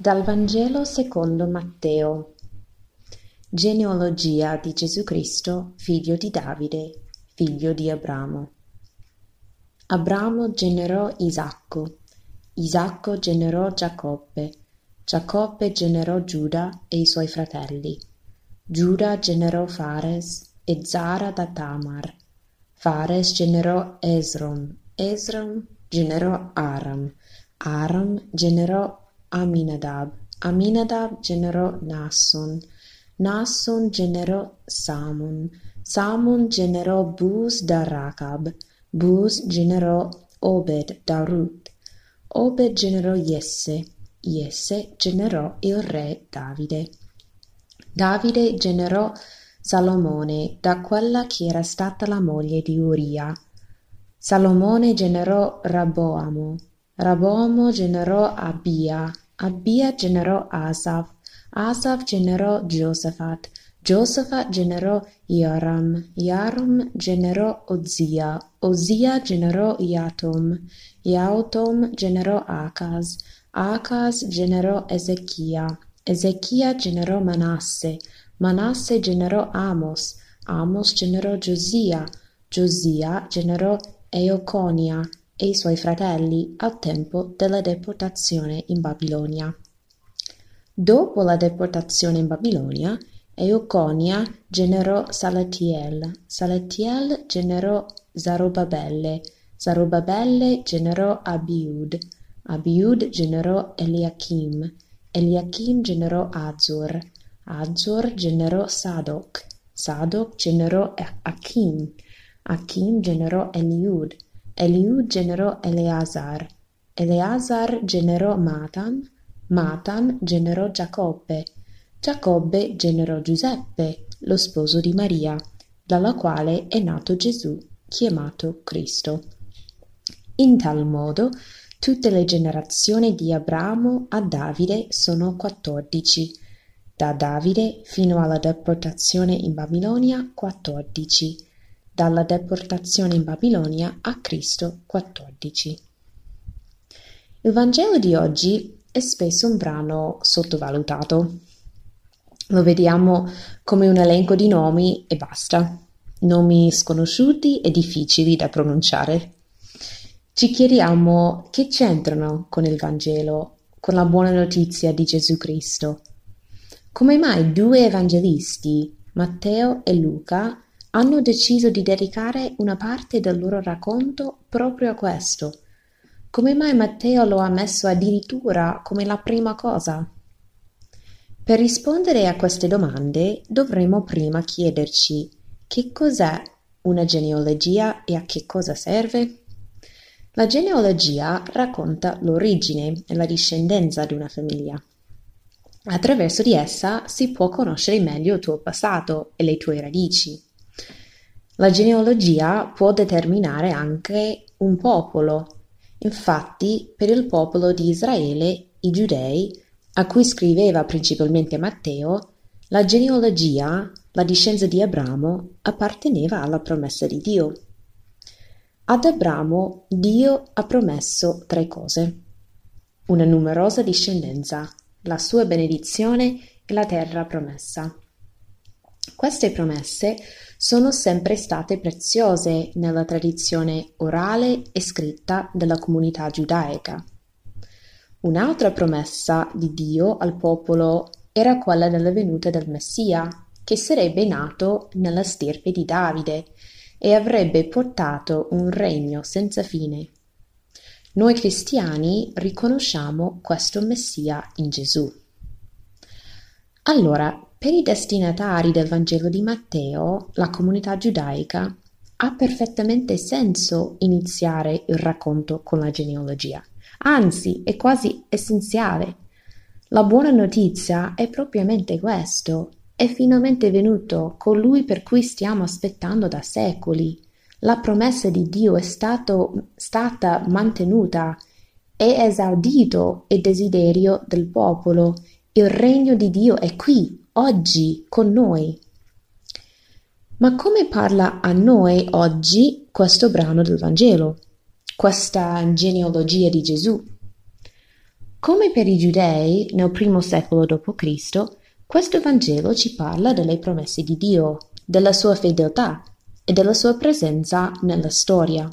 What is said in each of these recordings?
Dal Vangelo secondo Matteo Genealogia di Gesù Cristo, figlio di Davide, figlio di Abramo. Abramo generò Isacco, Isacco generò Giacobbe, Giacobbe generò Giuda e i suoi fratelli. Giuda generò Fares e Zara da Tamar. Fares generò Esrom, Esrom generò Aram, Aram generò Aminadab, Aminadab generò Nasson, Nasson generò Samon, Samon generò Bus da Rachab, Bus generò Obed da Ruth, Obed generò Jesse, Jesse generò il re Davide. Davide generò Salomone da quella che era stata la moglie di Uria. Salomone generò Raboamo, Rabomo generò Abia, Abia generò Asaf, Asaf generò Josaphat, Josaphat generò Iaram, Iaram generò Ozia, Ozia generò Iatom, Iatom generò Acas, Acas generò Ezechia, Ezechia generò Manasse, Manasse generò Amos, Amos generò Giosia, Giosia generò Eoconia, e i suoi fratelli al tempo della deportazione in Babilonia. Dopo la deportazione in Babilonia, Euconia generò Salatiel, Salatiel generò Zarobabelle, Zarobabelle generò Abiud, Abiud generò Eliachim, Eliachim generò Azor, Azor generò Sadoc, Sadoc generò Achim, Achim generò Eliud, Eliud generò Eleazar, Eleazar generò Matan, Matan generò Giacobbe, Giacobbe generò Giuseppe, lo sposo di Maria, dalla quale è nato Gesù, chiamato Cristo. In tal modo tutte le generazioni di Abramo a Davide sono quattordici, da Davide fino alla deportazione in Babilonia quattordici dalla deportazione in Babilonia a Cristo 14. Il Vangelo di oggi è spesso un brano sottovalutato. Lo vediamo come un elenco di nomi e basta, nomi sconosciuti e difficili da pronunciare. Ci chiediamo che c'entrano con il Vangelo, con la buona notizia di Gesù Cristo. Come mai due evangelisti, Matteo e Luca, hanno deciso di dedicare una parte del loro racconto proprio a questo. Come mai Matteo lo ha messo addirittura come la prima cosa? Per rispondere a queste domande dovremo prima chiederci che cos'è una genealogia e a che cosa serve? La genealogia racconta l'origine e la discendenza di una famiglia. Attraverso di essa si può conoscere meglio il tuo passato e le tue radici. La genealogia può determinare anche un popolo. Infatti, per il popolo di Israele, i giudei, a cui scriveva principalmente Matteo, la genealogia, la discendenza di Abramo, apparteneva alla promessa di Dio. Ad Abramo Dio ha promesso tre cose. Una numerosa discendenza, la sua benedizione e la terra promessa. Queste promesse sono sempre state preziose nella tradizione orale e scritta della comunità giudaica. Un'altra promessa di Dio al popolo era quella della venuta del Messia, che sarebbe nato nella stirpe di Davide e avrebbe portato un regno senza fine. Noi cristiani riconosciamo questo Messia in Gesù. Allora, per i destinatari del Vangelo di Matteo, la comunità giudaica, ha perfettamente senso iniziare il racconto con la genealogia. Anzi, è quasi essenziale. La buona notizia è propriamente questo. È finalmente venuto colui per cui stiamo aspettando da secoli. La promessa di Dio è stato, stata mantenuta. È esaudito il desiderio del popolo. Il regno di Dio è qui, oggi con noi. Ma come parla a noi oggi questo brano del Vangelo, questa genealogia di Gesù? Come per i giudei nel primo secolo d.C., questo Vangelo ci parla delle promesse di Dio, della sua fedeltà e della sua presenza nella storia.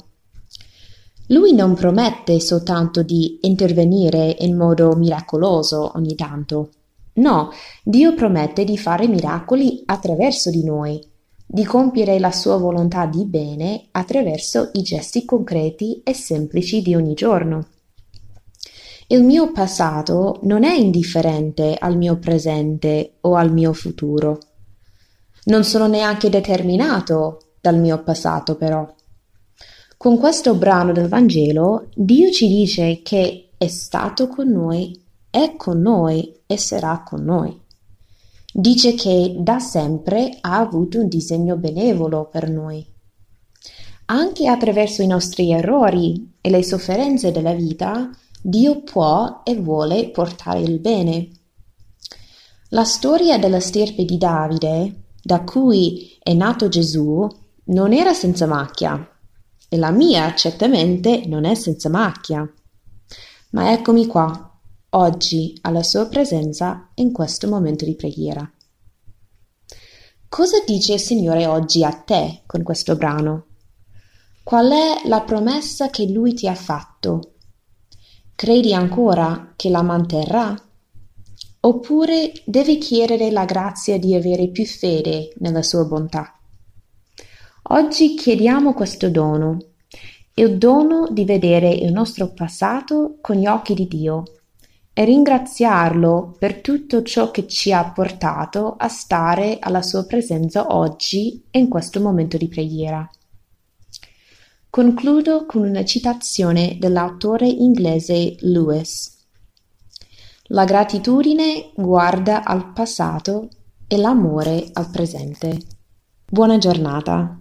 Lui non promette soltanto di intervenire in modo miracoloso ogni tanto. No, Dio promette di fare miracoli attraverso di noi, di compiere la sua volontà di bene attraverso i gesti concreti e semplici di ogni giorno. Il mio passato non è indifferente al mio presente o al mio futuro. Non sono neanche determinato dal mio passato, però. Con questo brano del Vangelo, Dio ci dice che è stato con noi, è con noi e sarà con noi. Dice che da sempre ha avuto un disegno benevolo per noi. Anche attraverso i nostri errori e le sofferenze della vita, Dio può e vuole portare il bene. La storia della stirpe di Davide, da cui è nato Gesù, non era senza macchia, e la mia certamente non è senza macchia. Ma eccomi qua, oggi, alla sua presenza in questo momento di preghiera. Cosa dice il Signore oggi a te con questo brano? Qual è la promessa che Lui ti ha fatto? Credi ancora che la manterrà? Oppure devi chiedere la grazia di avere più fede nella sua bontà? Oggi chiediamo questo dono, il dono di vedere il nostro passato con gli occhi di Dio e ringraziarlo per tutto ciò che ci ha portato a stare alla sua presenza oggi e in questo momento di preghiera. Concludo con una citazione dell'autore inglese Lewis. La gratitudine guarda al passato e l'amore al presente. Buona giornata.